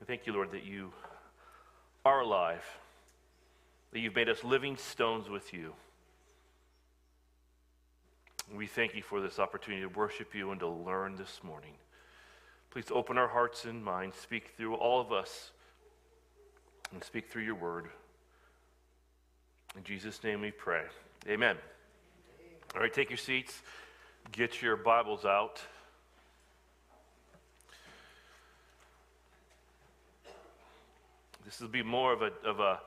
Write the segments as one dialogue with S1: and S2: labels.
S1: We thank you, Lord, that you are alive, that you've made us living stones with you. We thank you for this opportunity to worship you and to learn this morning. Please open our hearts and minds, speak through all of us, and speak through your word. In Jesus' name we pray. Amen. All right, take your seats, get your Bibles out. This will be more of a, of a,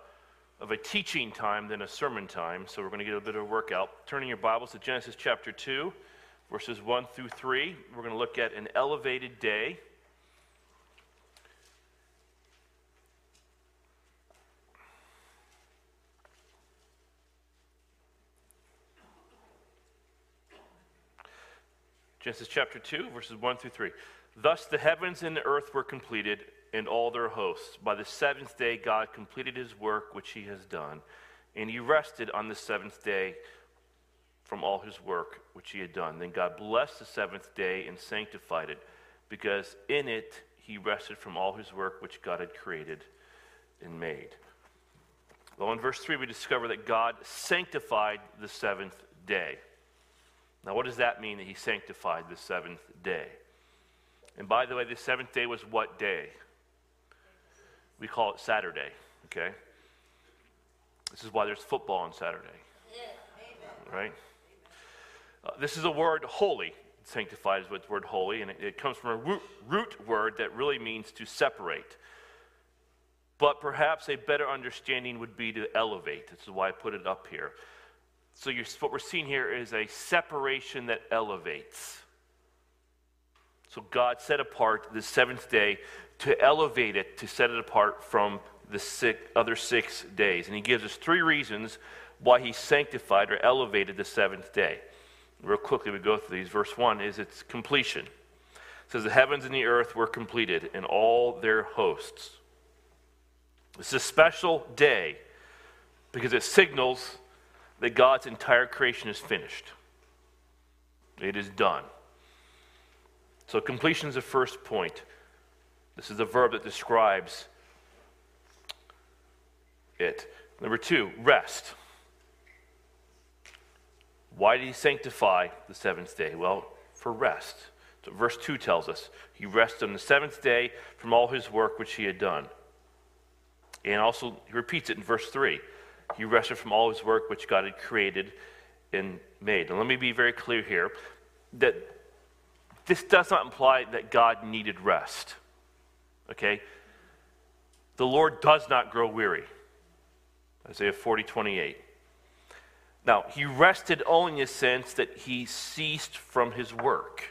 S1: of a teaching time than a sermon time, so we're going to get a bit of a workout. Turning your Bibles to Genesis chapter 2, verses 1 through 3. We're going to look at an elevated day. Genesis chapter 2, verses 1 through 3. Thus the heavens and the earth were completed, and all their hosts. By the seventh day, God completed his work which he has done, and he rested on the seventh day from all his work which he had done. Then God blessed the seventh day and sanctified it, because in it he rested from all his work which God had created and made. Well, in verse 3, we discover that God sanctified the seventh day. Now, what does that mean that he sanctified the seventh day? And by the way, the seventh day was what day? We call it Saturday, okay? This is why there's football on Saturday, right? Uh, this is a word holy. Sanctified is what the word holy, and it, it comes from a root, root word that really means to separate. But perhaps a better understanding would be to elevate. This is why I put it up here. So what we're seeing here is a separation that elevates. So God set apart the seventh day to elevate it, to set it apart from the six, other six days. And he gives us three reasons why he sanctified or elevated the seventh day. Real quickly, we go through these. Verse 1 is its completion. It says, The heavens and the earth were completed, and all their hosts. Is a special day because it signals that God's entire creation is finished. It is done. So, completion is the first point. This is a verb that describes it. Number two, rest. Why did he sanctify the seventh day? Well, for rest. So verse 2 tells us he rested on the seventh day from all his work which he had done. And also, he repeats it in verse 3 he rested from all his work which God had created and made. And let me be very clear here that this does not imply that God needed rest. Okay? The Lord does not grow weary. Isaiah 40, 28. Now, he rested only in the sense that he ceased from his work.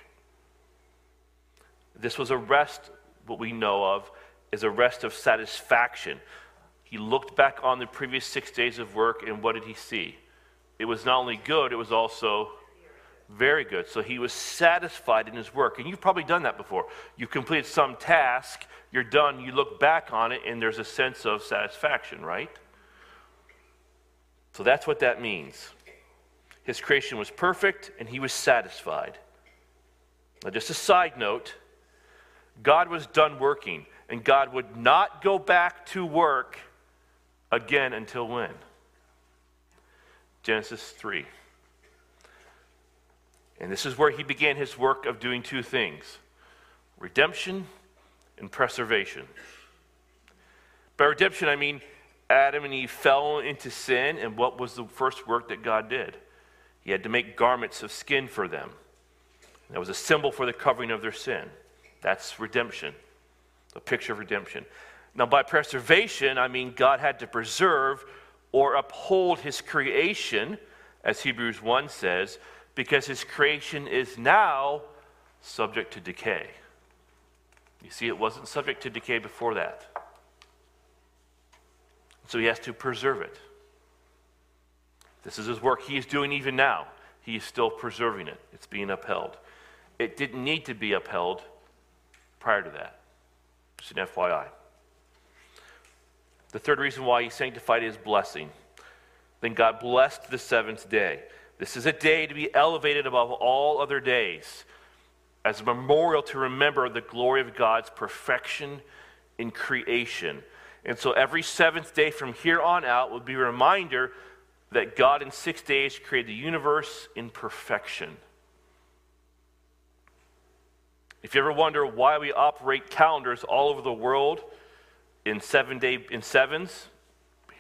S1: This was a rest, what we know of, is a rest of satisfaction. He looked back on the previous six days of work, and what did he see? It was not only good, it was also very good. So he was satisfied in his work. And you've probably done that before. You've completed some task, you're done, you look back on it, and there's a sense of satisfaction, right? So that's what that means. His creation was perfect, and he was satisfied. Now, just a side note God was done working, and God would not go back to work again until when? Genesis 3. And this is where he began his work of doing two things redemption and preservation. By redemption, I mean Adam and Eve fell into sin, and what was the first work that God did? He had to make garments of skin for them. That was a symbol for the covering of their sin. That's redemption, a picture of redemption. Now, by preservation, I mean God had to preserve or uphold his creation, as Hebrews 1 says, because his creation is now subject to decay. You see, it wasn't subject to decay before that. So he has to preserve it. This is his work he is doing even now. He is still preserving it, it's being upheld. It didn't need to be upheld prior to that. Just an FYI. The third reason why he sanctified his blessing. Then God blessed the seventh day. This is a day to be elevated above all other days as a memorial to remember the glory of God's perfection in creation. And so every seventh day from here on out will be a reminder that God in six days created the universe in perfection. If you ever wonder why we operate calendars all over the world in seven day in sevens,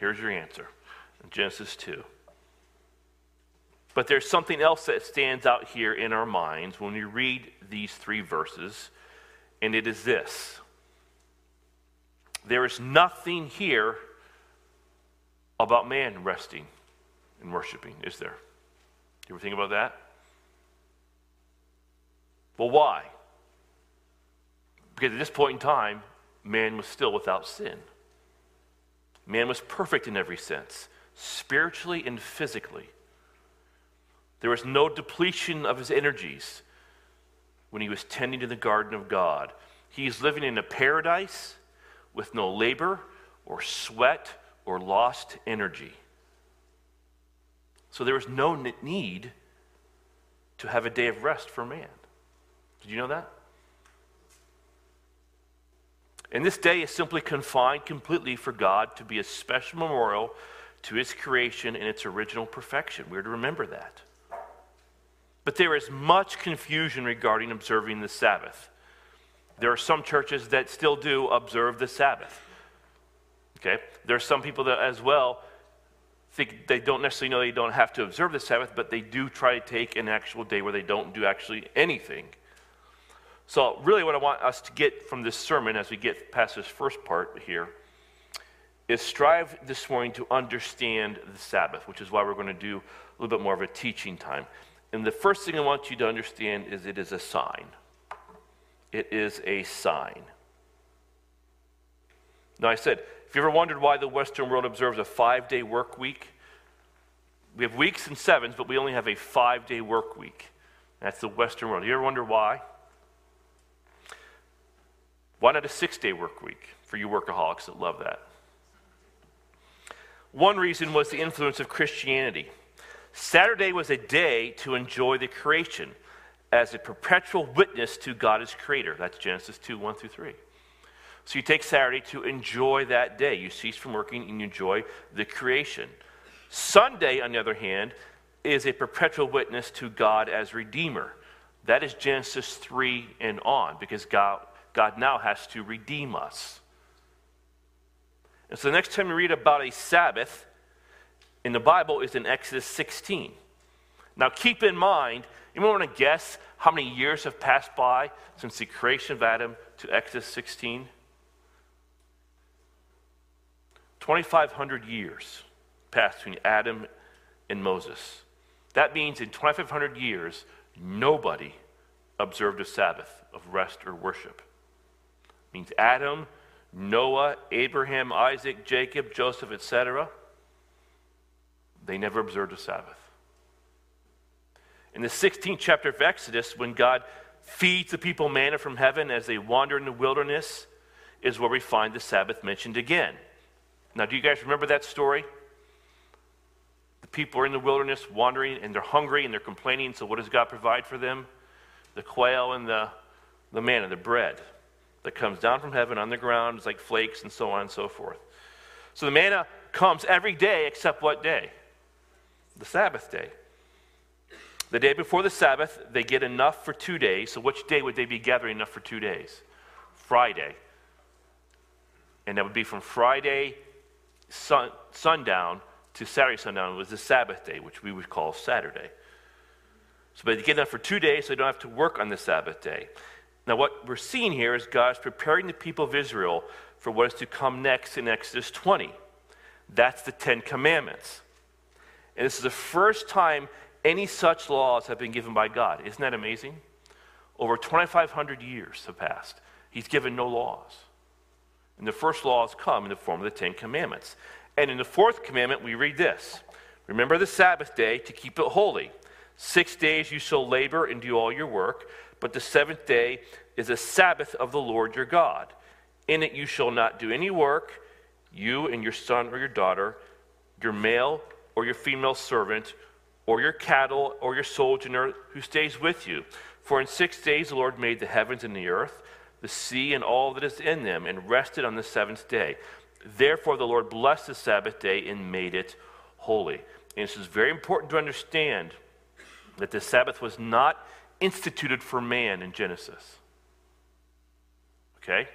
S1: here's your answer. Genesis 2. But there's something else that stands out here in our minds when we read these three verses, and it is this. There is nothing here about man resting and worshiping, is there? Do you ever think about that? Well, why? Because at this point in time, man was still without sin. Man was perfect in every sense, spiritually and physically. There was no depletion of his energies when he was tending to the garden of God. He is living in a paradise with no labor or sweat or lost energy. So there was no need to have a day of rest for man. Did you know that? And this day is simply confined completely for God to be a special memorial to his creation in its original perfection. We're to remember that. But there is much confusion regarding observing the Sabbath. There are some churches that still do observe the Sabbath. Okay? There are some people that as well think they don't necessarily know they don't have to observe the Sabbath, but they do try to take an actual day where they don't do actually anything. So, really, what I want us to get from this sermon as we get past this first part here is strive this morning to understand the Sabbath, which is why we're going to do a little bit more of a teaching time. And the first thing I want you to understand is it is a sign. It is a sign. Now, I said, if you ever wondered why the Western world observes a five day work week, we have weeks and sevens, but we only have a five day work week. That's the Western world. You ever wonder why? Why not a six day work week for you workaholics that love that? One reason was the influence of Christianity. Saturday was a day to enjoy the creation as a perpetual witness to God as creator. That's Genesis 2 1 through 3. So you take Saturday to enjoy that day. You cease from working and you enjoy the creation. Sunday, on the other hand, is a perpetual witness to God as Redeemer. That is Genesis 3 and on, because God, God now has to redeem us. And so the next time you read about a Sabbath, in the Bible is in Exodus 16. Now, keep in mind, you want to guess how many years have passed by since the creation of Adam to Exodus 16? 2,500 years passed between Adam and Moses. That means in 2,500 years, nobody observed a Sabbath of rest or worship. It means Adam, Noah, Abraham, Isaac, Jacob, Joseph, etc they never observed a Sabbath. In the 16th chapter of Exodus, when God feeds the people manna from heaven as they wander in the wilderness, is where we find the Sabbath mentioned again. Now, do you guys remember that story? The people are in the wilderness wandering and they're hungry and they're complaining. So, what does God provide for them? The quail and the, the manna, the bread that comes down from heaven on the ground. It's like flakes and so on and so forth. So, the manna comes every day except what day? The Sabbath day. The day before the Sabbath, they get enough for two days. So, which day would they be gathering enough for two days? Friday. And that would be from Friday sun, sundown to Saturday sundown was the Sabbath day, which we would call Saturday. So they get enough for two days, so they don't have to work on the Sabbath day. Now, what we're seeing here is God's preparing the people of Israel for what is to come next in Exodus 20. That's the Ten Commandments. And this is the first time any such laws have been given by God. Isn't that amazing? Over 2,500 years have passed. He's given no laws. And the first laws come in the form of the Ten Commandments. And in the fourth commandment, we read this Remember the Sabbath day to keep it holy. Six days you shall labor and do all your work, but the seventh day is a Sabbath of the Lord your God. In it you shall not do any work, you and your son or your daughter, your male or your female servant, or your cattle, or your sojourner who stays with you. For in six days the Lord made the heavens and the earth, the sea and all that is in them, and rested on the seventh day. Therefore, the Lord blessed the Sabbath day and made it holy. And this is very important to understand that the Sabbath was not instituted for man in Genesis. Okay?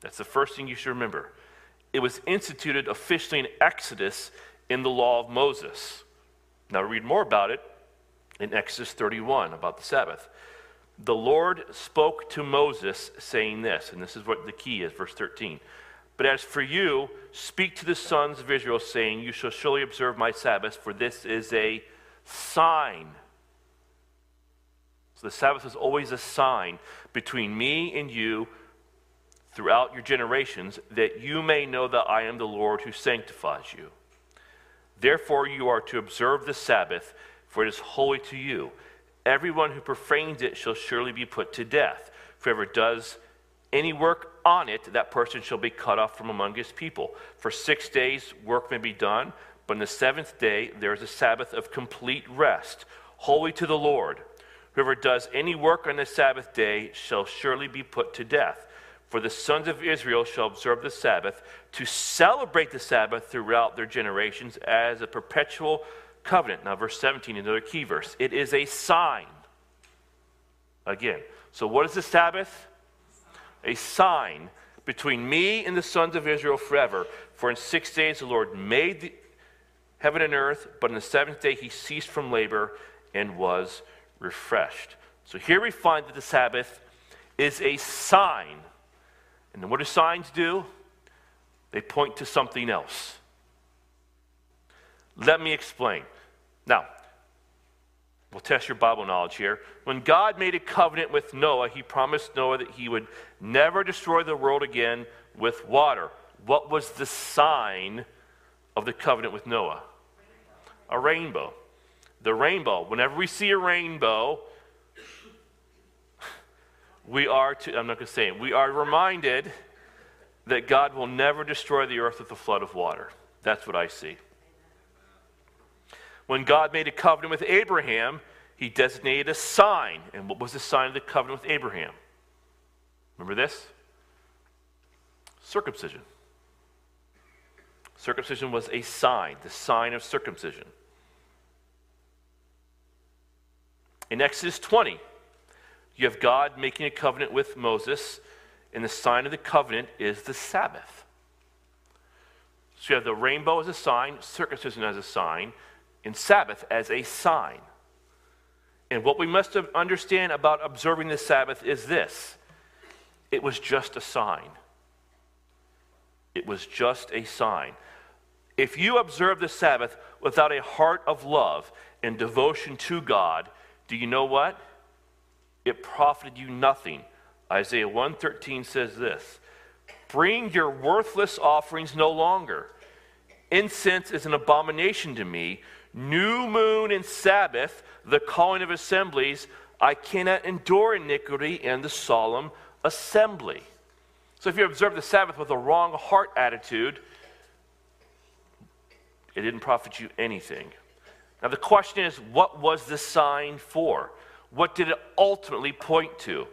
S1: That's the first thing you should remember. It was instituted officially in Exodus in the law of Moses. Now, read more about it in Exodus 31 about the Sabbath. The Lord spoke to Moses, saying this, and this is what the key is, verse 13. But as for you, speak to the sons of Israel, saying, You shall surely observe my Sabbath, for this is a sign. So the Sabbath is always a sign between me and you throughout your generations, that you may know that I am the Lord who sanctifies you. Therefore, you are to observe the Sabbath, for it is holy to you. Everyone who profanes it shall surely be put to death. Whoever does any work on it, that person shall be cut off from among his people. For six days work may be done, but on the seventh day there is a Sabbath of complete rest, holy to the Lord. Whoever does any work on the Sabbath day shall surely be put to death. For the sons of Israel shall observe the Sabbath to celebrate the Sabbath throughout their generations as a perpetual covenant. Now, verse 17, another key verse. It is a sign. Again, so what is the Sabbath? A sign between me and the sons of Israel forever. For in six days the Lord made the heaven and earth, but on the seventh day he ceased from labor and was refreshed. So here we find that the Sabbath is a sign. And what do signs do? They point to something else. Let me explain. Now, we'll test your Bible knowledge here. When God made a covenant with Noah, he promised Noah that he would never destroy the world again with water. What was the sign of the covenant with Noah? A rainbow. The rainbow. Whenever we see a rainbow, we are to, I'm not going to say it, we are reminded that God will never destroy the earth with a flood of water. That's what I see. When God made a covenant with Abraham, he designated a sign. And what was the sign of the covenant with Abraham? Remember this? Circumcision. Circumcision was a sign, the sign of circumcision. In Exodus 20, you have God making a covenant with Moses, and the sign of the covenant is the Sabbath. So you have the rainbow as a sign, circumcision as a sign, and Sabbath as a sign. And what we must understand about observing the Sabbath is this it was just a sign. It was just a sign. If you observe the Sabbath without a heart of love and devotion to God, do you know what? It profited you nothing. Isaiah 113 says this Bring your worthless offerings no longer. Incense is an abomination to me new moon and Sabbath, the calling of assemblies, I cannot endure iniquity and the solemn assembly. So if you observe the Sabbath with a wrong heart attitude, it didn't profit you anything. Now the question is, what was the sign for? What did it ultimately point to?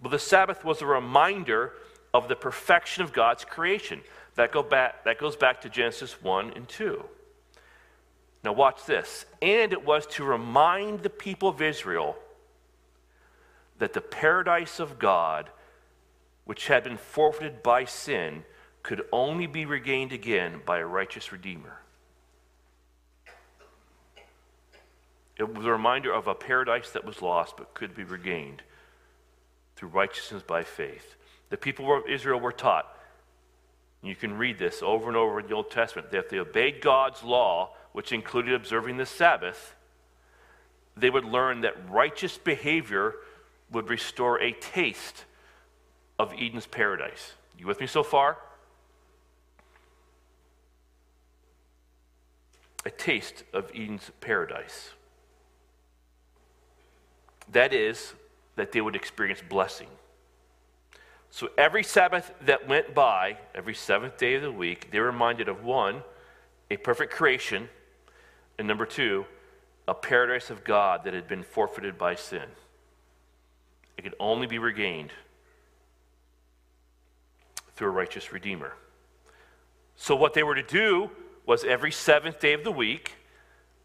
S1: Well, the Sabbath was a reminder of the perfection of God's creation. That, go back, that goes back to Genesis 1 and 2. Now, watch this. And it was to remind the people of Israel that the paradise of God, which had been forfeited by sin, could only be regained again by a righteous Redeemer. It was a reminder of a paradise that was lost but could be regained through righteousness by faith. The people of Israel were taught, you can read this over and over in the Old Testament, that if they obeyed God's law, which included observing the Sabbath, they would learn that righteous behavior would restore a taste of Eden's paradise. You with me so far? A taste of Eden's paradise. That is, that they would experience blessing. So every Sabbath that went by, every seventh day of the week, they were reminded of one, a perfect creation, and number two, a paradise of God that had been forfeited by sin. It could only be regained through a righteous Redeemer. So, what they were to do was every seventh day of the week,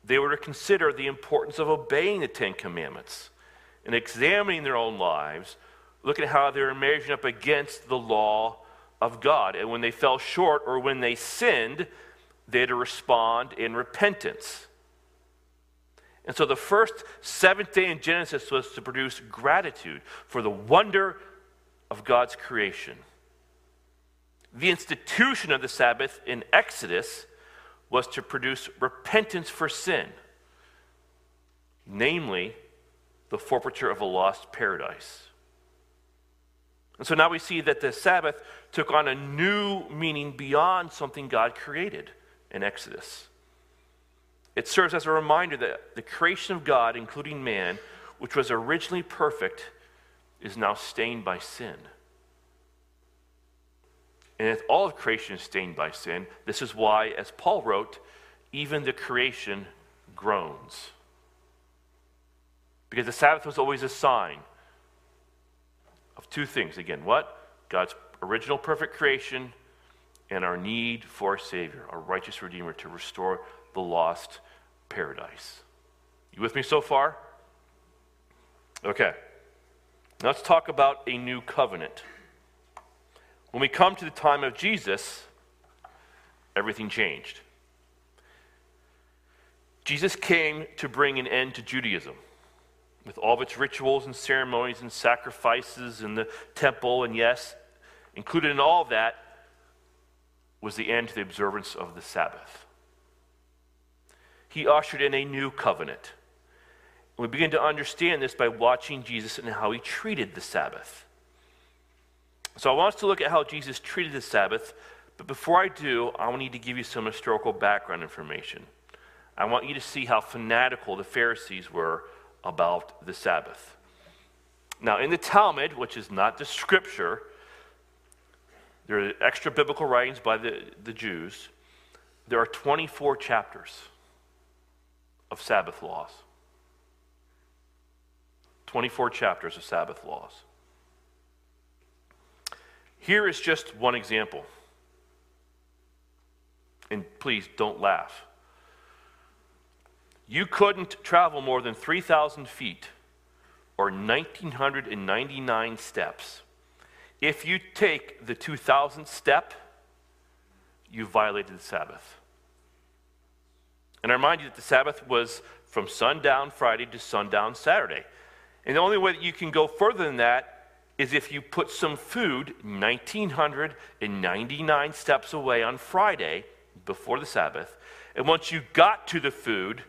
S1: they were to consider the importance of obeying the Ten Commandments and examining their own lives, looking at how they were measuring up against the law of God. And when they fell short or when they sinned, they had to respond in repentance. And so the first seventh day in Genesis was to produce gratitude for the wonder of God's creation. The institution of the Sabbath in Exodus was to produce repentance for sin, namely, the forfeiture of a lost paradise. And so now we see that the Sabbath took on a new meaning beyond something God created in Exodus. It serves as a reminder that the creation of God, including man, which was originally perfect, is now stained by sin. And if all of creation is stained by sin, this is why, as Paul wrote, even the creation groans. Because the Sabbath was always a sign of two things. Again, what? God's original perfect creation and our need for a Savior, a righteous Redeemer to restore the lost paradise. You with me so far? Okay. Let's talk about a new covenant. When we come to the time of Jesus, everything changed. Jesus came to bring an end to Judaism with all of its rituals and ceremonies and sacrifices and the temple, and yes, included in all of that was the end to the observance of the Sabbath. He ushered in a new covenant. We begin to understand this by watching Jesus and how he treated the Sabbath. So I want us to look at how Jesus treated the Sabbath, but before I do, I need to give you some historical background information. I want you to see how fanatical the Pharisees were about the Sabbath. Now, in the Talmud, which is not the scripture, there are extra biblical writings by the, the Jews. There are 24 chapters of Sabbath laws. 24 chapters of Sabbath laws. Here is just one example. And please don't laugh. You couldn't travel more than 3,000 feet or 1,999 steps. If you take the 2,000th step, you violated the Sabbath. And I remind you that the Sabbath was from sundown Friday to sundown Saturday. And the only way that you can go further than that is if you put some food 1,999 steps away on Friday before the Sabbath. And once you got to the food,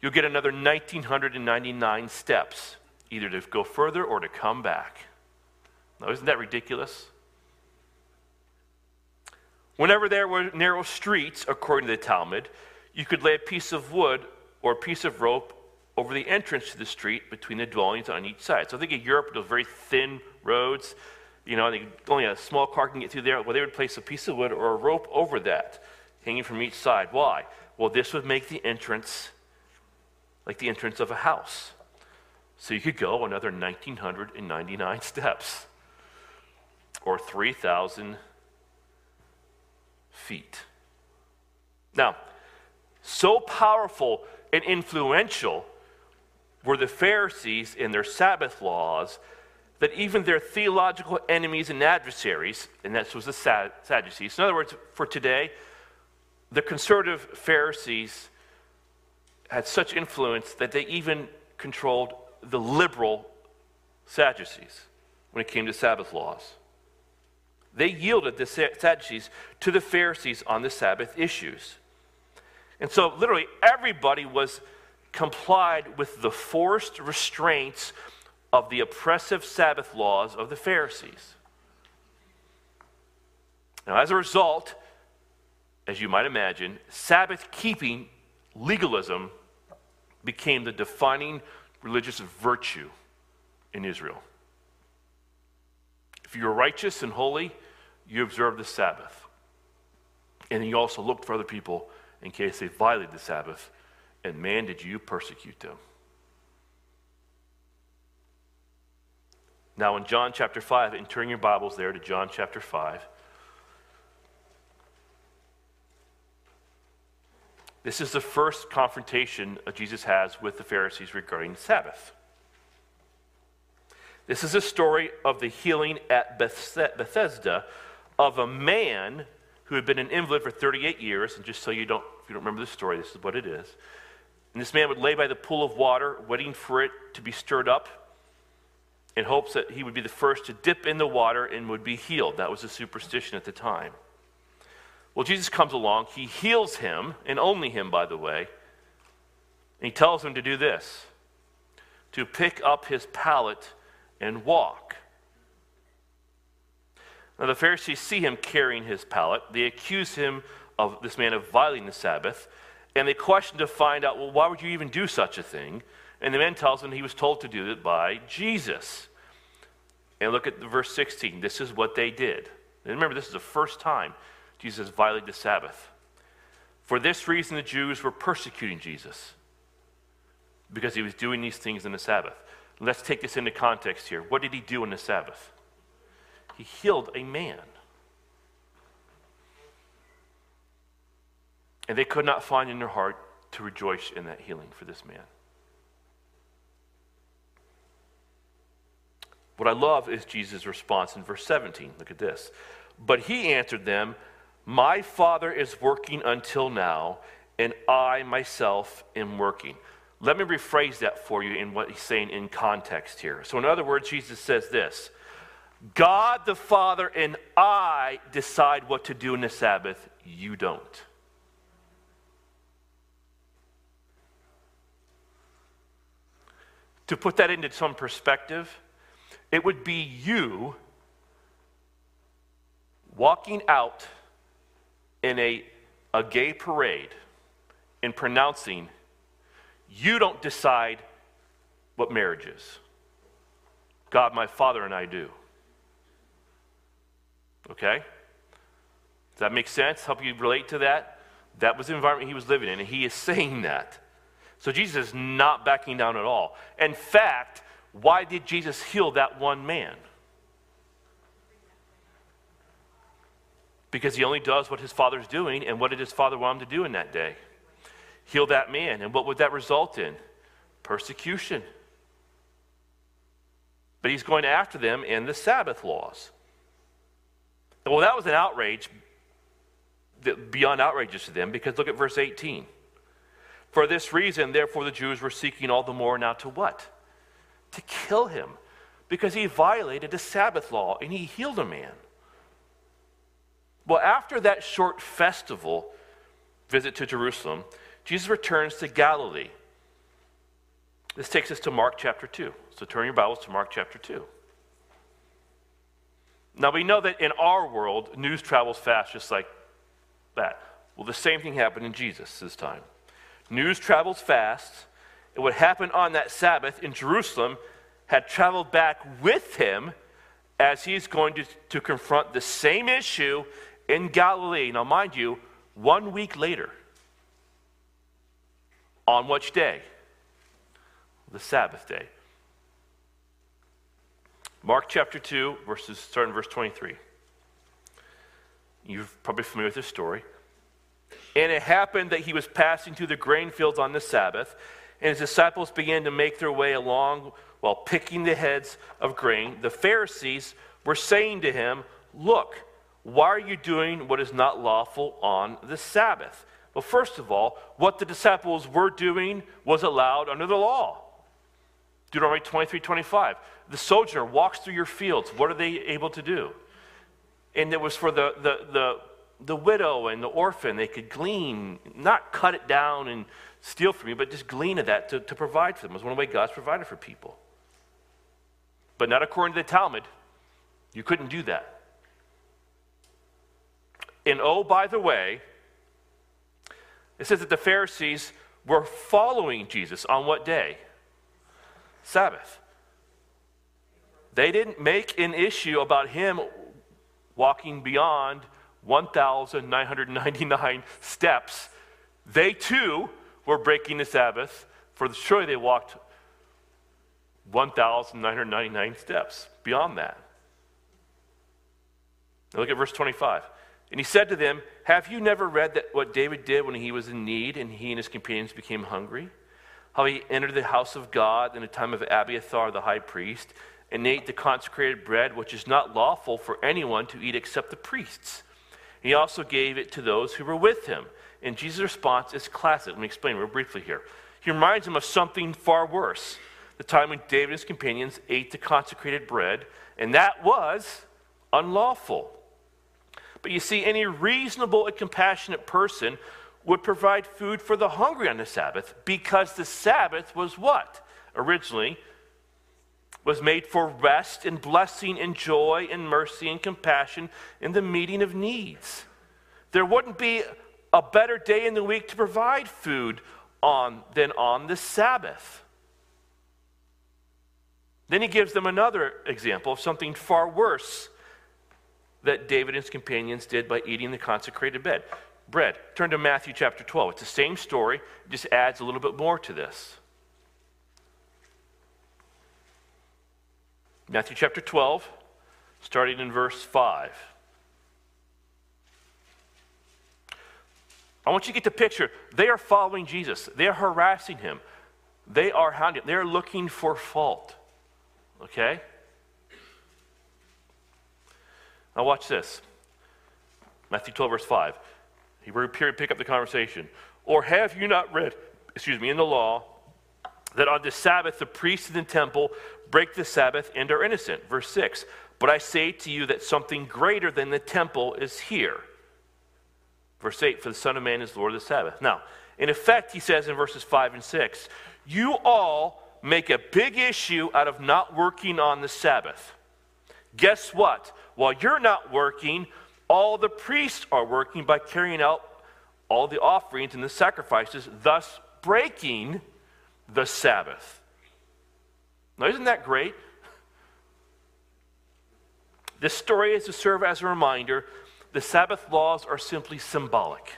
S1: you'll get another 1,999 steps, either to go further or to come back. Now, isn't that ridiculous? Whenever there were narrow streets, according to the Talmud, you could lay a piece of wood or a piece of rope over the entrance to the street between the dwellings on each side. So I think in Europe, those very thin roads, you know, only a small car can get through there. Well, they would place a piece of wood or a rope over that, hanging from each side. Why? Well, this would make the entrance like the entrance of a house. So you could go another 1,999 steps or 3,000 feet. Now, so powerful and influential were the Pharisees in their Sabbath laws that even their theological enemies and adversaries, and that was the Sadducees, in other words, for today, the conservative Pharisees had such influence that they even controlled the liberal Sadducees when it came to Sabbath laws. They yielded the Sadducees to the Pharisees on the Sabbath issues. And so, literally, everybody was complied with the forced restraints of the oppressive Sabbath laws of the Pharisees. Now, as a result, as you might imagine, Sabbath keeping legalism became the defining religious virtue in Israel. If you're righteous and holy, you observe the Sabbath. And you also looked for other people in case they violated the Sabbath. And man, did you persecute them. Now, in John chapter 5, and turn your Bibles there to John chapter 5, This is the first confrontation Jesus has with the Pharisees regarding Sabbath. This is a story of the healing at Bethesda of a man who had been an invalid for 38 years. And just so you don't, if you don't remember the story, this is what it is. And this man would lay by the pool of water, waiting for it to be stirred up, in hopes that he would be the first to dip in the water and would be healed. That was a superstition at the time. Well, Jesus comes along, he heals him, and only him, by the way. And he tells him to do this to pick up his pallet and walk. Now, the Pharisees see him carrying his pallet. They accuse him of this man of violating the Sabbath. And they question to find out, well, why would you even do such a thing? And the man tells them he was told to do it by Jesus. And look at verse 16. This is what they did. And remember, this is the first time Jesus violated the Sabbath. For this reason, the Jews were persecuting Jesus because he was doing these things in the Sabbath. Let's take this into context here. What did he do on the Sabbath? He healed a man. And they could not find in their heart to rejoice in that healing for this man. What I love is Jesus' response in verse 17. Look at this. But he answered them, My Father is working until now, and I myself am working. Let me rephrase that for you in what he's saying in context here. So, in other words, Jesus says this God the Father and I decide what to do in the Sabbath, you don't. To put that into some perspective, it would be you walking out in a, a gay parade in pronouncing, You don't decide what marriage is. God, my Father, and I do. Okay? Does that make sense? Help you relate to that? That was the environment he was living in, and he is saying that. So Jesus is not backing down at all. In fact, why did Jesus heal that one man? Because he only does what his father's doing, and what did his father want him to do in that day? Heal that man. And what would that result in? Persecution. But he's going after them in the Sabbath laws. Well, that was an outrage beyond outrageous to them because look at verse 18. For this reason, therefore, the Jews were seeking all the more now to what? To kill him, because he violated the Sabbath law and he healed a man. Well, after that short festival visit to Jerusalem, Jesus returns to Galilee. This takes us to Mark chapter 2. So turn your Bibles to Mark chapter 2. Now, we know that in our world, news travels fast just like that. Well, the same thing happened in Jesus' time. News travels fast, and what happened on that Sabbath in Jerusalem had traveled back with him as he's going to, to confront the same issue in Galilee. Now, mind you, one week later. On which day? The Sabbath day. Mark chapter 2, verses starting verse 23. You're probably familiar with this story. And it happened that he was passing through the grain fields on the Sabbath, and his disciples began to make their way along while picking the heads of grain. The Pharisees were saying to him, Look, why are you doing what is not lawful on the Sabbath? Well, first of all, what the disciples were doing was allowed under the law. Deuteronomy 23 25. The sojourner walks through your fields. What are they able to do? And it was for the, the, the the widow and the orphan, they could glean, not cut it down and steal from you, but just glean of that to, to provide for them. It was one way God's provided for people. But not according to the Talmud. You couldn't do that. And oh, by the way, it says that the Pharisees were following Jesus on what day? Sabbath. They didn't make an issue about him walking beyond 1,999 steps, they too were breaking the Sabbath, for surely they walked 1,999 steps beyond that. Now look at verse 25. And he said to them, Have you never read that what David did when he was in need and he and his companions became hungry? How he entered the house of God in the time of Abiathar the high priest and ate the consecrated bread, which is not lawful for anyone to eat except the priests. He also gave it to those who were with him. And Jesus' response is classic. Let me explain real briefly here. He reminds them of something far worse the time when David and his companions ate the consecrated bread, and that was unlawful. But you see, any reasonable and compassionate person would provide food for the hungry on the Sabbath because the Sabbath was what? Originally, was made for rest and blessing and joy and mercy and compassion in the meeting of needs. There wouldn't be a better day in the week to provide food on than on the Sabbath. Then he gives them another example of something far worse that David and his companions did by eating the consecrated bread. Bread. Turn to Matthew chapter 12. It's the same story, it just adds a little bit more to this. Matthew chapter 12, starting in verse 5. I want you to get the picture. They are following Jesus, they are harassing him, they are hounding him, they are looking for fault. Okay? Now, watch this. Matthew 12, verse 5. He will appear and pick up the conversation. Or have you not read, excuse me, in the law, that on the Sabbath the priests in the temple break the Sabbath and are innocent? Verse 6. But I say to you that something greater than the temple is here. Verse 8. For the Son of Man is Lord of the Sabbath. Now, in effect, he says in verses 5 and 6, you all make a big issue out of not working on the Sabbath. Guess what? While you're not working, all the priests are working by carrying out all the offerings and the sacrifices, thus breaking the Sabbath. Now, isn't that great? This story is to serve as a reminder the Sabbath laws are simply symbolic,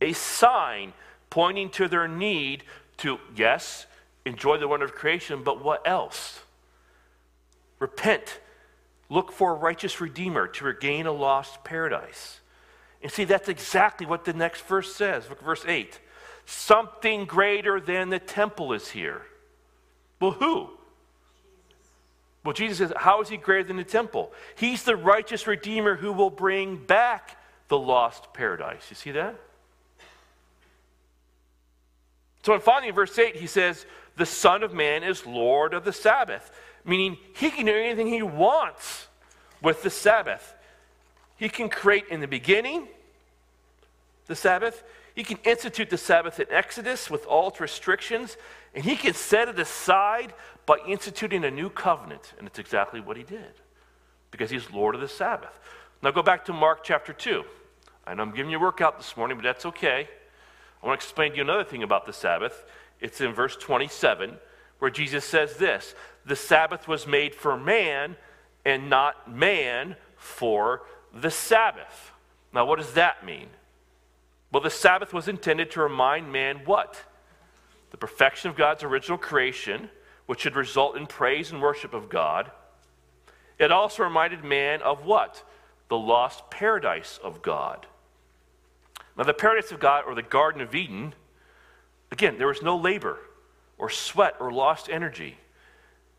S1: a sign pointing to their need to, yes, enjoy the wonder of creation, but what else? Repent. Look for a righteous Redeemer to regain a lost paradise. And see, that's exactly what the next verse says. Look verse 8. Something greater than the temple is here. Well, who? Well, Jesus says, How is he greater than the temple? He's the righteous Redeemer who will bring back the lost paradise. You see that? So, finally, in verse 8, he says, the Son of Man is Lord of the Sabbath, meaning he can do anything he wants with the Sabbath. He can create in the beginning the Sabbath, he can institute the Sabbath in Exodus with all its restrictions, and he can set it aside by instituting a new covenant. And it's exactly what he did because he's Lord of the Sabbath. Now go back to Mark chapter 2. I know I'm giving you a workout this morning, but that's okay. I want to explain to you another thing about the Sabbath. It's in verse 27 where Jesus says this The Sabbath was made for man and not man for the Sabbath. Now, what does that mean? Well, the Sabbath was intended to remind man what? The perfection of God's original creation, which should result in praise and worship of God. It also reminded man of what? The lost paradise of God. Now, the paradise of God, or the Garden of Eden, Again, there was no labor or sweat or lost energy.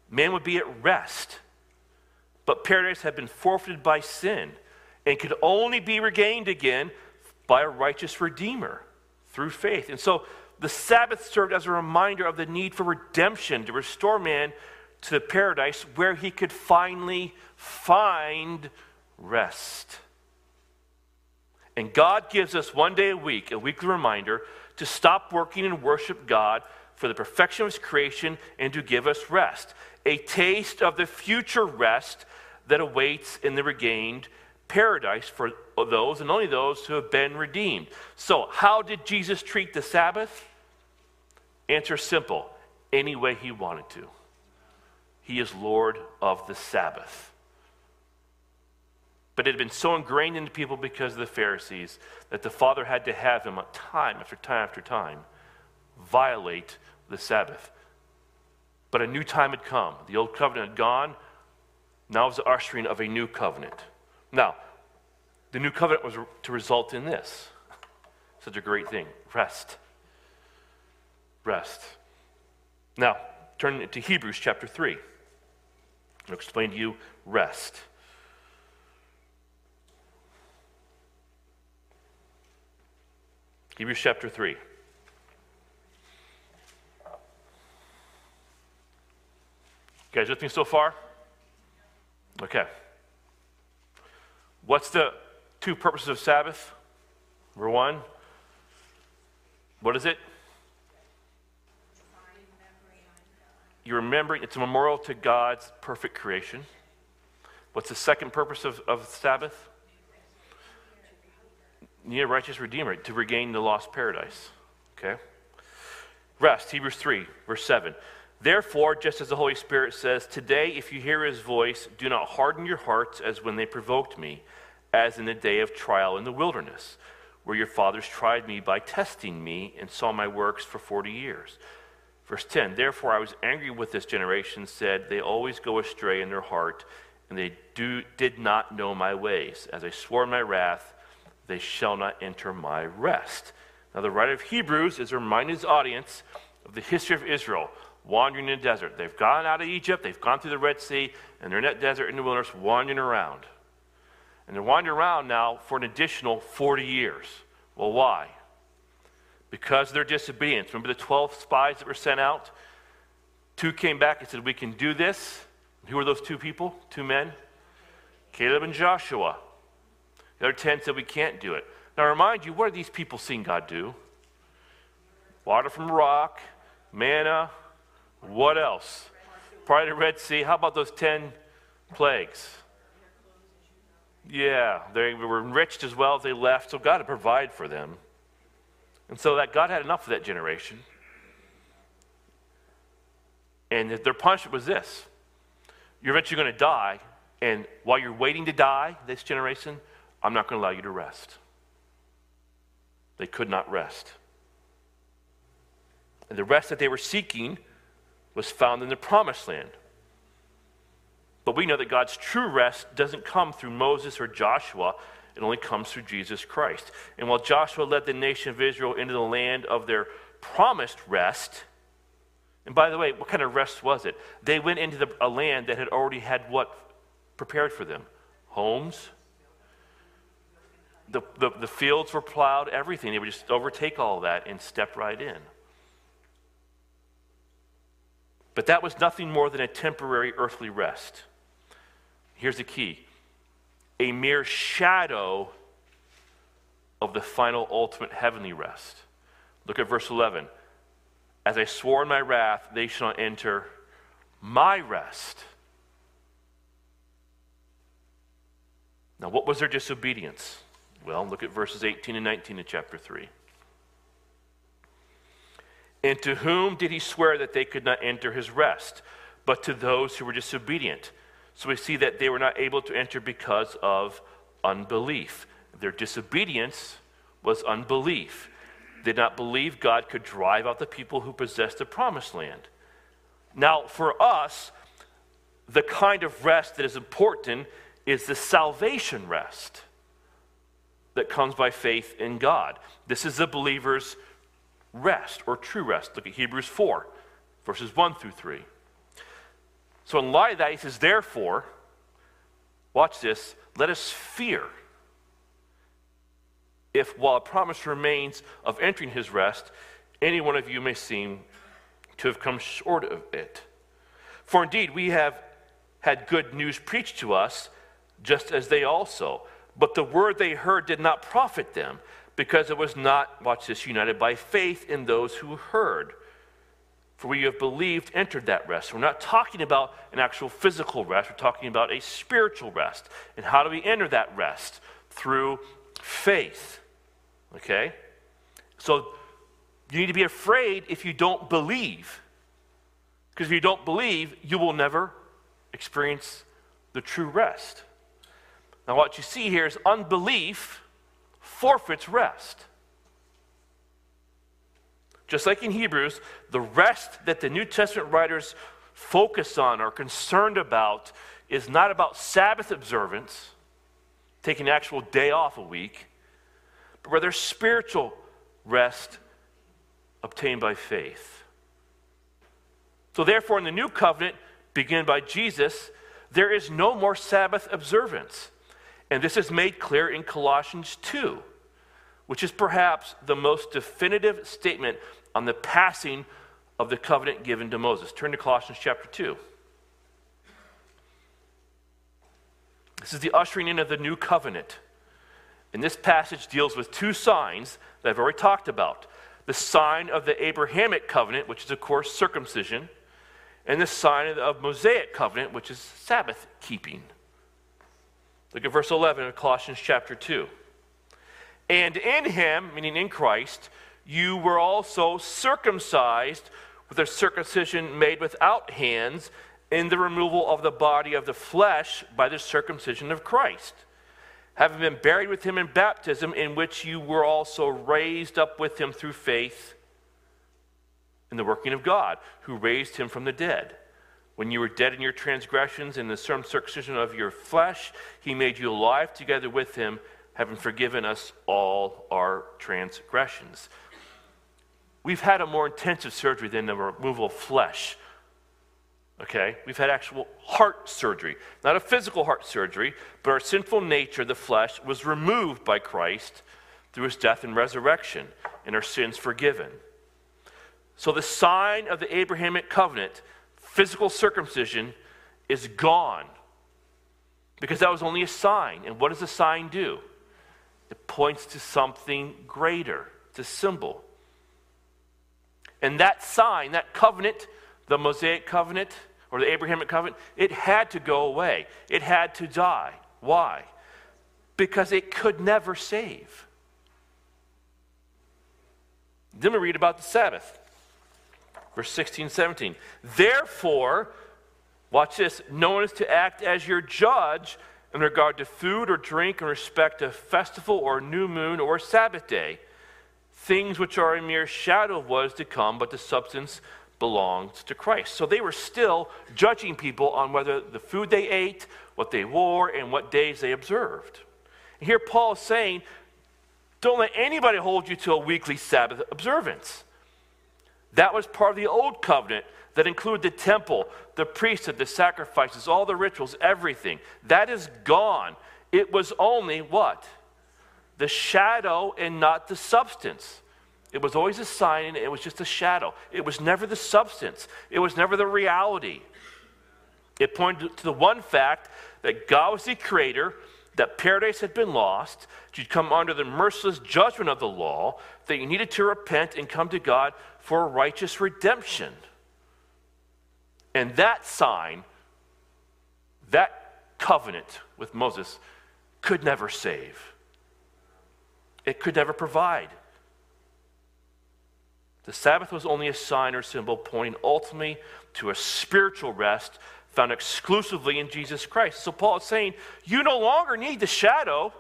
S1: Man would be at rest. But paradise had been forfeited by sin and could only be regained again by a righteous Redeemer through faith. And so the Sabbath served as a reminder of the need for redemption to restore man to paradise where he could finally find rest. And God gives us one day a week, a weekly reminder to stop working and worship God for the perfection of His creation and to give us rest. A taste of the future rest that awaits in the regained paradise for those and only those who have been redeemed. So, how did Jesus treat the Sabbath? Answer simple any way He wanted to. He is Lord of the Sabbath. But it had been so ingrained into people because of the Pharisees that the Father had to have him time after time after time violate the Sabbath. But a new time had come. The old covenant had gone. Now was the ushering of a new covenant. Now, the new covenant was to result in this. Such a great thing rest. Rest. Now, turn to Hebrews chapter 3. I'll explain to you rest. Hebrews chapter 3. You guys with me so far? Okay. What's the two purposes of Sabbath? Number one, what is it? You're remembering, it's a memorial to God's perfect creation. What's the second purpose of, of Sabbath? Yeah, righteous redeemer, to regain the lost paradise. Okay? Rest, Hebrews 3, verse 7. Therefore, just as the Holy Spirit says, Today, if you hear his voice, do not harden your hearts as when they provoked me, as in the day of trial in the wilderness, where your fathers tried me by testing me and saw my works for 40 years. Verse 10 Therefore, I was angry with this generation, said, They always go astray in their heart, and they do, did not know my ways. As I swore in my wrath, they shall not enter my rest. Now, the writer of Hebrews is reminding his audience of the history of Israel wandering in the desert. They've gone out of Egypt, they've gone through the Red Sea, and they're in that desert in the wilderness wandering around. And they're wandering around now for an additional 40 years. Well, why? Because of their disobedience. Remember the 12 spies that were sent out? Two came back and said, We can do this. Who were those two people? Two men? Caleb and Joshua. The other 10 said, We can't do it. Now, I remind you, what are these people seeing God do? Water from rock, manna, what else? Probably the Red Sea. How about those 10 plagues? Yeah, they were enriched as well as they left, so God had provided for them. And so that God had enough for that generation. And their punishment was this you're eventually going to die, and while you're waiting to die, this generation, I'm not going to allow you to rest. They could not rest. And the rest that they were seeking was found in the promised land. But we know that God's true rest doesn't come through Moses or Joshua, it only comes through Jesus Christ. And while Joshua led the nation of Israel into the land of their promised rest, and by the way, what kind of rest was it? They went into the, a land that had already had what prepared for them? Homes. The, the, the fields were plowed, everything. They would just overtake all that and step right in. But that was nothing more than a temporary earthly rest. Here's the key a mere shadow of the final, ultimate heavenly rest. Look at verse 11. As I swore in my wrath, they shall not enter my rest. Now, what was their disobedience? Well, look at verses 18 and 19 in chapter 3. And to whom did he swear that they could not enter his rest? But to those who were disobedient. So we see that they were not able to enter because of unbelief. Their disobedience was unbelief. They did not believe God could drive out the people who possessed the promised land. Now, for us, the kind of rest that is important is the salvation rest that comes by faith in God. This is the believer's rest or true rest. Look at Hebrews 4, verses 1 through 3. So, in light of that, he says, Therefore, watch this, let us fear. If while a promise remains of entering his rest, any one of you may seem to have come short of it. For indeed, we have had good news preached to us, just as they also. But the word they heard did not profit them because it was not, watch this, united by faith in those who heard. For we have believed entered that rest. We're not talking about an actual physical rest, we're talking about a spiritual rest. And how do we enter that rest? Through faith. Okay? So you need to be afraid if you don't believe. Because if you don't believe, you will never experience the true rest. Now, what you see here is unbelief forfeits rest. Just like in Hebrews, the rest that the New Testament writers focus on or concerned about is not about Sabbath observance, taking an actual day off a week, but rather spiritual rest obtained by faith. So, therefore, in the new covenant, begun by Jesus, there is no more Sabbath observance. And this is made clear in Colossians 2, which is perhaps the most definitive statement on the passing of the covenant given to Moses. Turn to Colossians chapter 2. This is the ushering in of the new covenant. And this passage deals with two signs that I've already talked about the sign of the Abrahamic covenant, which is, of course, circumcision, and the sign of the Mosaic covenant, which is Sabbath keeping. Look at verse 11 of Colossians chapter 2. And in him, meaning in Christ, you were also circumcised with a circumcision made without hands in the removal of the body of the flesh by the circumcision of Christ, having been buried with him in baptism, in which you were also raised up with him through faith in the working of God, who raised him from the dead. When you were dead in your transgressions and the circumcision of your flesh, he made you alive together with him, having forgiven us all our transgressions. We've had a more intensive surgery than the removal of flesh Okay? We've had actual heart surgery. Not a physical heart surgery, but our sinful nature, the flesh, was removed by Christ through his death and resurrection, and our sins forgiven. So the sign of the Abrahamic covenant, physical circumcision, is gone. Because that was only a sign. And what does a sign do? It points to something greater. It's a symbol. And that sign, that covenant, the Mosaic covenant or the Abrahamic covenant, it had to go away. It had to die. Why? Because it could never save. Then we read about the Sabbath. Verse 16, 17. Therefore, watch this, no one is to act as your judge in regard to food or drink in respect to festival or new moon or Sabbath day, things which are a mere shadow of what is to come, but the substance belongs to Christ. So they were still judging people on whether the food they ate, what they wore, and what days they observed. And here Paul is saying, don't let anybody hold you to a weekly Sabbath observance. That was part of the old covenant that included the temple, the priesthood, the sacrifices, all the rituals, everything. That is gone. It was only what? The shadow and not the substance. It was always a sign, and it was just a shadow. It was never the substance, it was never the reality. It pointed to the one fact that God was the creator, that paradise had been lost, you'd come under the merciless judgment of the law, that you needed to repent and come to God for righteous redemption. And that sign, that covenant with Moses, could never save, it could never provide. The Sabbath was only a sign or symbol pointing ultimately to a spiritual rest found exclusively in Jesus Christ. So Paul is saying, you no longer need the shadow,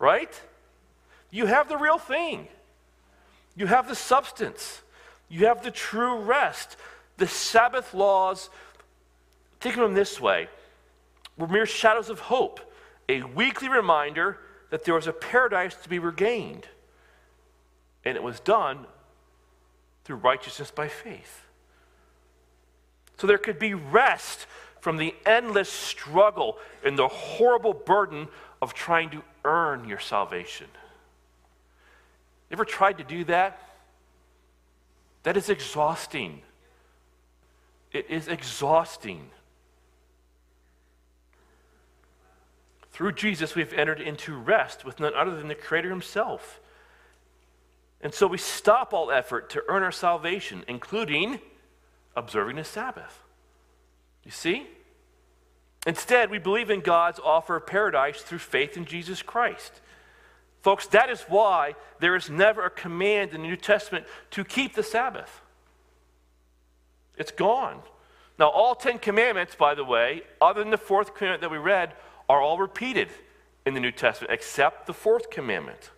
S1: right? You have the real thing. You have the substance. You have the true rest. The Sabbath laws, think of them this way, were mere shadows of hope, a weekly reminder that there was a paradise to be regained. And it was done through righteousness by faith. So there could be rest from the endless struggle and the horrible burden of trying to earn your salvation. You ever tried to do that? That is exhausting. It is exhausting. Through Jesus, we've entered into rest with none other than the Creator Himself. And so we stop all effort to earn our salvation, including observing the Sabbath. You see? Instead, we believe in God's offer of paradise through faith in Jesus Christ. Folks, that is why there is never a command in the New Testament to keep the Sabbath. It's gone. Now, all Ten Commandments, by the way, other than the fourth commandment that we read, are all repeated in the New Testament, except the fourth commandment.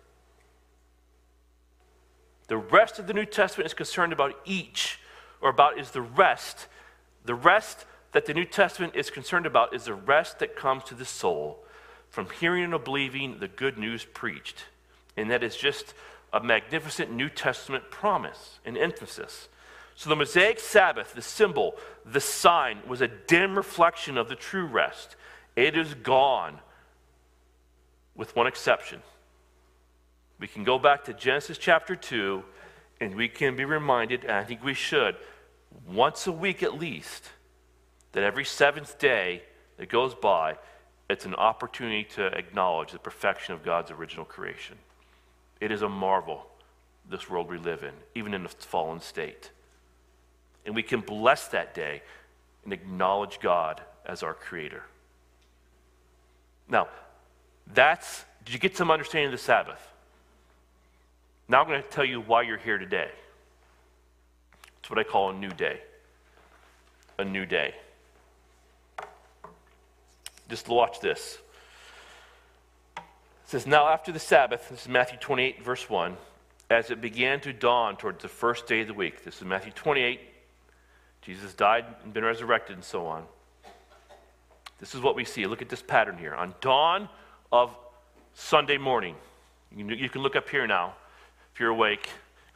S1: The rest of the New Testament is concerned about each, or about is the rest. The rest that the New Testament is concerned about is the rest that comes to the soul from hearing and believing the good news preached. And that is just a magnificent New Testament promise and emphasis. So the Mosaic Sabbath, the symbol, the sign, was a dim reflection of the true rest. It is gone, with one exception. We can go back to Genesis chapter 2, and we can be reminded, and I think we should, once a week at least, that every seventh day that goes by, it's an opportunity to acknowledge the perfection of God's original creation. It is a marvel, this world we live in, even in a fallen state. And we can bless that day and acknowledge God as our creator. Now, that's, did you get some understanding of the Sabbath? Now I'm going to tell you why you're here today. It's what I call a new day. A new day. Just watch this. It says, Now after the Sabbath, this is Matthew 28, verse 1, as it began to dawn towards the first day of the week. This is Matthew 28. Jesus died and been resurrected and so on. This is what we see. Look at this pattern here. On dawn of Sunday morning, you can look up here now if you're awake.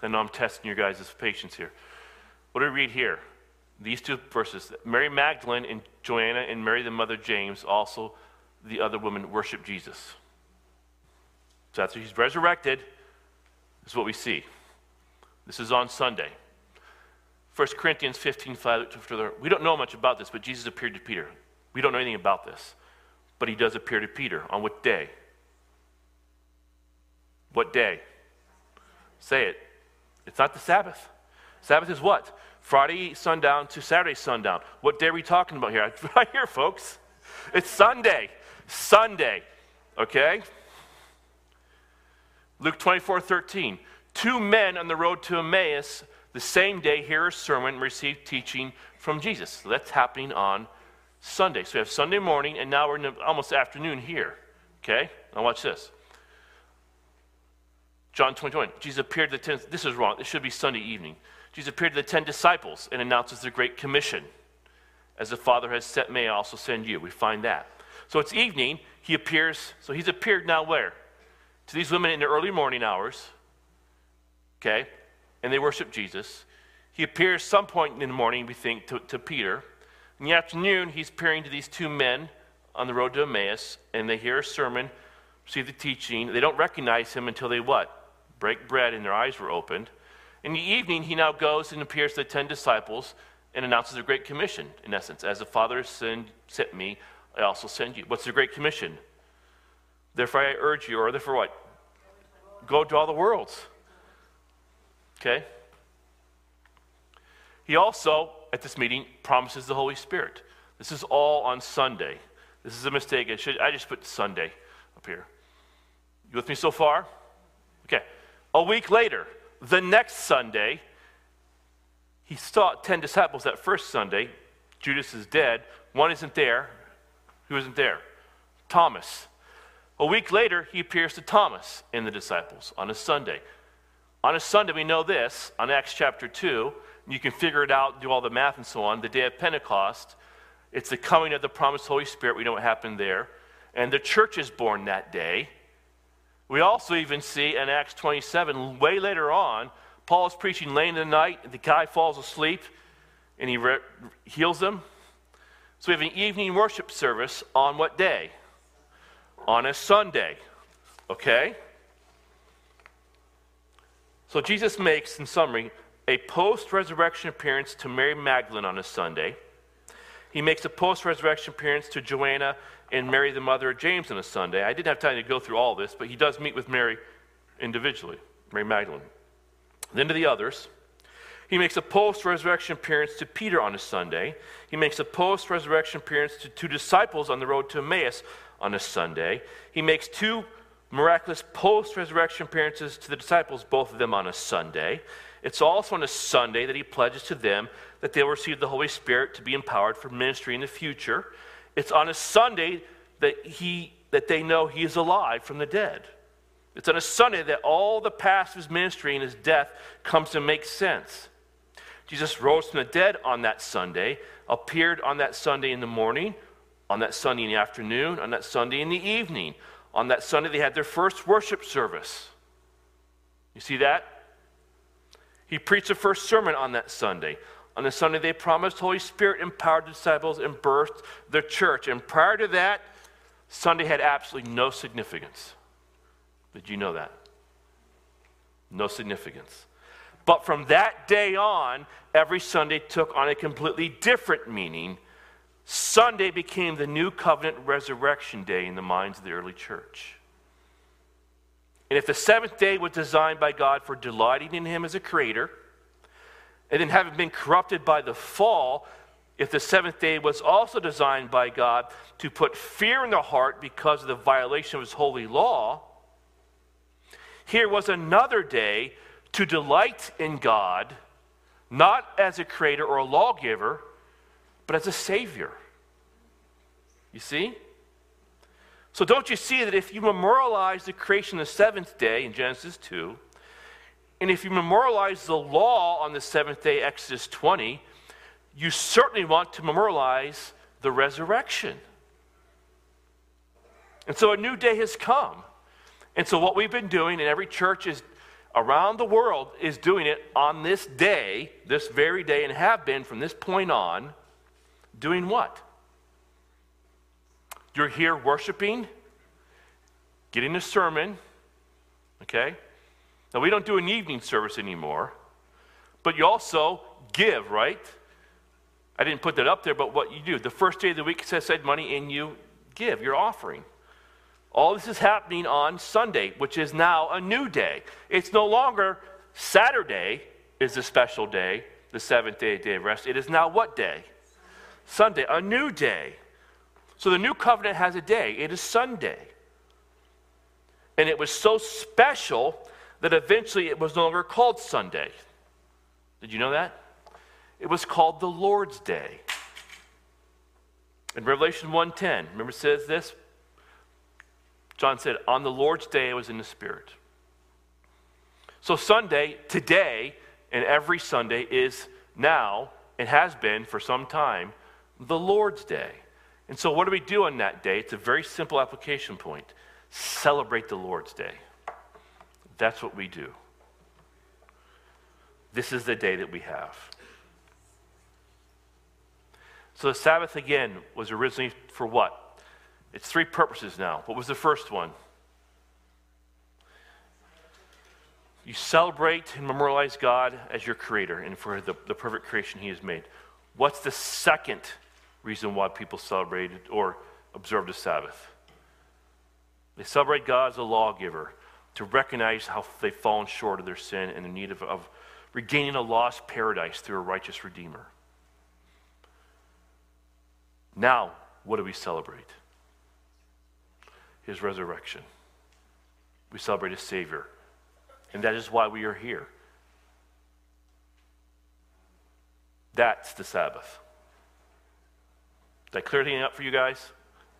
S1: I know I'm testing your guys' patience here. What do we read here? These two verses Mary Magdalene and Joanna and Mary, the mother James, also the other women, worship Jesus. So after he's resurrected, is what we see. This is on Sunday. 1 Corinthians 15, 5, we don't know much about this, but Jesus appeared to Peter. We don't know anything about this, but he does appear to Peter. On what day? What day? Say it. It's not the Sabbath. Sabbath is what? Friday sundown to Saturday sundown. What day are we talking about here? Right here, folks. It's Sunday. Sunday. Okay? Luke 24 13. Two men on the road to Emmaus the same day hear a sermon and receive teaching from Jesus. That's happening on Sunday. So we have Sunday morning, and now we're in the almost afternoon here. Okay? Now watch this. John 21. Jesus appeared to the ten. This is wrong. It should be Sunday evening. Jesus appeared to the ten disciples and announces the Great Commission. As the Father has sent me, I also send you. We find that. So it's evening. He appears. So he's appeared now where? To these women in the early morning hours. Okay? And they worship Jesus. He appears some point in the morning, we think, to, to Peter. In the afternoon, he's appearing to these two men on the road to Emmaus, and they hear a sermon, receive the teaching. They don't recognize him until they what? Break bread, and their eyes were opened. In the evening, he now goes and appears to the ten disciples and announces a great commission, in essence. As the Father send, sent me, I also send you. What's the great commission? Therefore, I urge you, or therefore what? Go to all the worlds. Okay? He also, at this meeting, promises the Holy Spirit. This is all on Sunday. This is a mistake. I, should, I just put Sunday up here. You with me so far? Okay. A week later, the next Sunday, he saw 10 disciples that first Sunday. Judas is dead. One isn't there. Who isn't there? Thomas. A week later, he appears to Thomas and the disciples on a Sunday. On a Sunday, we know this, on Acts chapter 2, you can figure it out, do all the math and so on. The day of Pentecost, it's the coming of the promised Holy Spirit. We know what happened there. And the church is born that day. We also even see in Acts 27, way later on, Paul is preaching late in the night, the guy falls asleep, and he re- heals him. So we have an evening worship service on what day? On a Sunday. Okay? So Jesus makes, in summary, a post resurrection appearance to Mary Magdalene on a Sunday. He makes a post resurrection appearance to Joanna and Mary, the mother of James, on a Sunday. I didn't have time to go through all this, but he does meet with Mary individually, Mary Magdalene. Then to the others. He makes a post resurrection appearance to Peter on a Sunday. He makes a post resurrection appearance to two disciples on the road to Emmaus on a Sunday. He makes two miraculous post resurrection appearances to the disciples, both of them on a Sunday. It's also on a Sunday that he pledges to them that they will receive the Holy Spirit to be empowered for ministry in the future. It's on a Sunday that, he, that they know he is alive from the dead. It's on a Sunday that all the past of his ministry and his death comes to make sense. Jesus rose from the dead on that Sunday, appeared on that Sunday in the morning, On that Sunday in the afternoon, on that Sunday in the evening, on that Sunday they had their first worship service. You see that? He preached the first sermon on that Sunday. On the Sunday, they promised Holy Spirit empowered disciples and birthed the church. And prior to that, Sunday had absolutely no significance. Did you know that? No significance. But from that day on, every Sunday took on a completely different meaning. Sunday became the new covenant resurrection day in the minds of the early church. And if the seventh day was designed by God for delighting in Him as a creator, and then having been corrupted by the fall, if the seventh day was also designed by God to put fear in the heart because of the violation of His holy law, here was another day to delight in God, not as a creator or a lawgiver, but as a savior. You see? So don't you see that if you memorialize the creation of the seventh day in Genesis 2, and if you memorialize the law on the seventh day, Exodus 20, you certainly want to memorialize the resurrection. And so a new day has come. And so what we've been doing, and every church is around the world is doing it on this day, this very day, and have been from this point on, doing what? You're here worshiping, getting a sermon, okay? Now, we don't do an evening service anymore, but you also give, right? I didn't put that up there, but what you do, the first day of the week says said money and you give, your offering. All this is happening on Sunday, which is now a new day. It's no longer Saturday is a special day, the seventh day, day of rest. It is now what day? Sunday, a new day. So the new covenant has a day. It is Sunday. And it was so special that eventually it was no longer called Sunday. Did you know that? It was called the Lord's Day. In Revelation 1:10, remember it says this? John said, "On the Lord's day I was in the Spirit." So Sunday, today, and every Sunday is now and has been for some time the Lord's Day. And so what do we do on that day? It's a very simple application point. Celebrate the Lord's Day. That's what we do. This is the day that we have. So the Sabbath, again, was originally for what? It's three purposes now. What was the first one? You celebrate and memorialize God as your creator and for the, the perfect creation He has made. What's the second reason why people celebrated or observed the Sabbath? They celebrate God as a lawgiver to recognize how they've fallen short of their sin and the need of, of regaining a lost paradise through a righteous Redeemer. Now, what do we celebrate? His resurrection. We celebrate His Savior. And that is why we are here. That's the Sabbath. Did I clear anything up for you guys?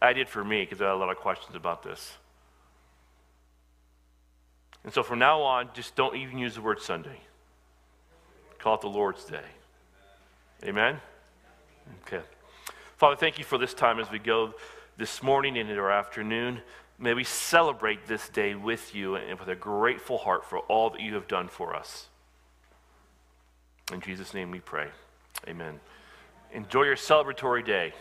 S1: I did for me because I had a lot of questions about this. And so from now on, just don't even use the word Sunday. Call it the Lord's Day. Amen? Okay. Father, thank you for this time as we go this morning into our afternoon. May we celebrate this day with you and with a grateful heart for all that you have done for us. In Jesus' name we pray. Amen. Enjoy your celebratory day.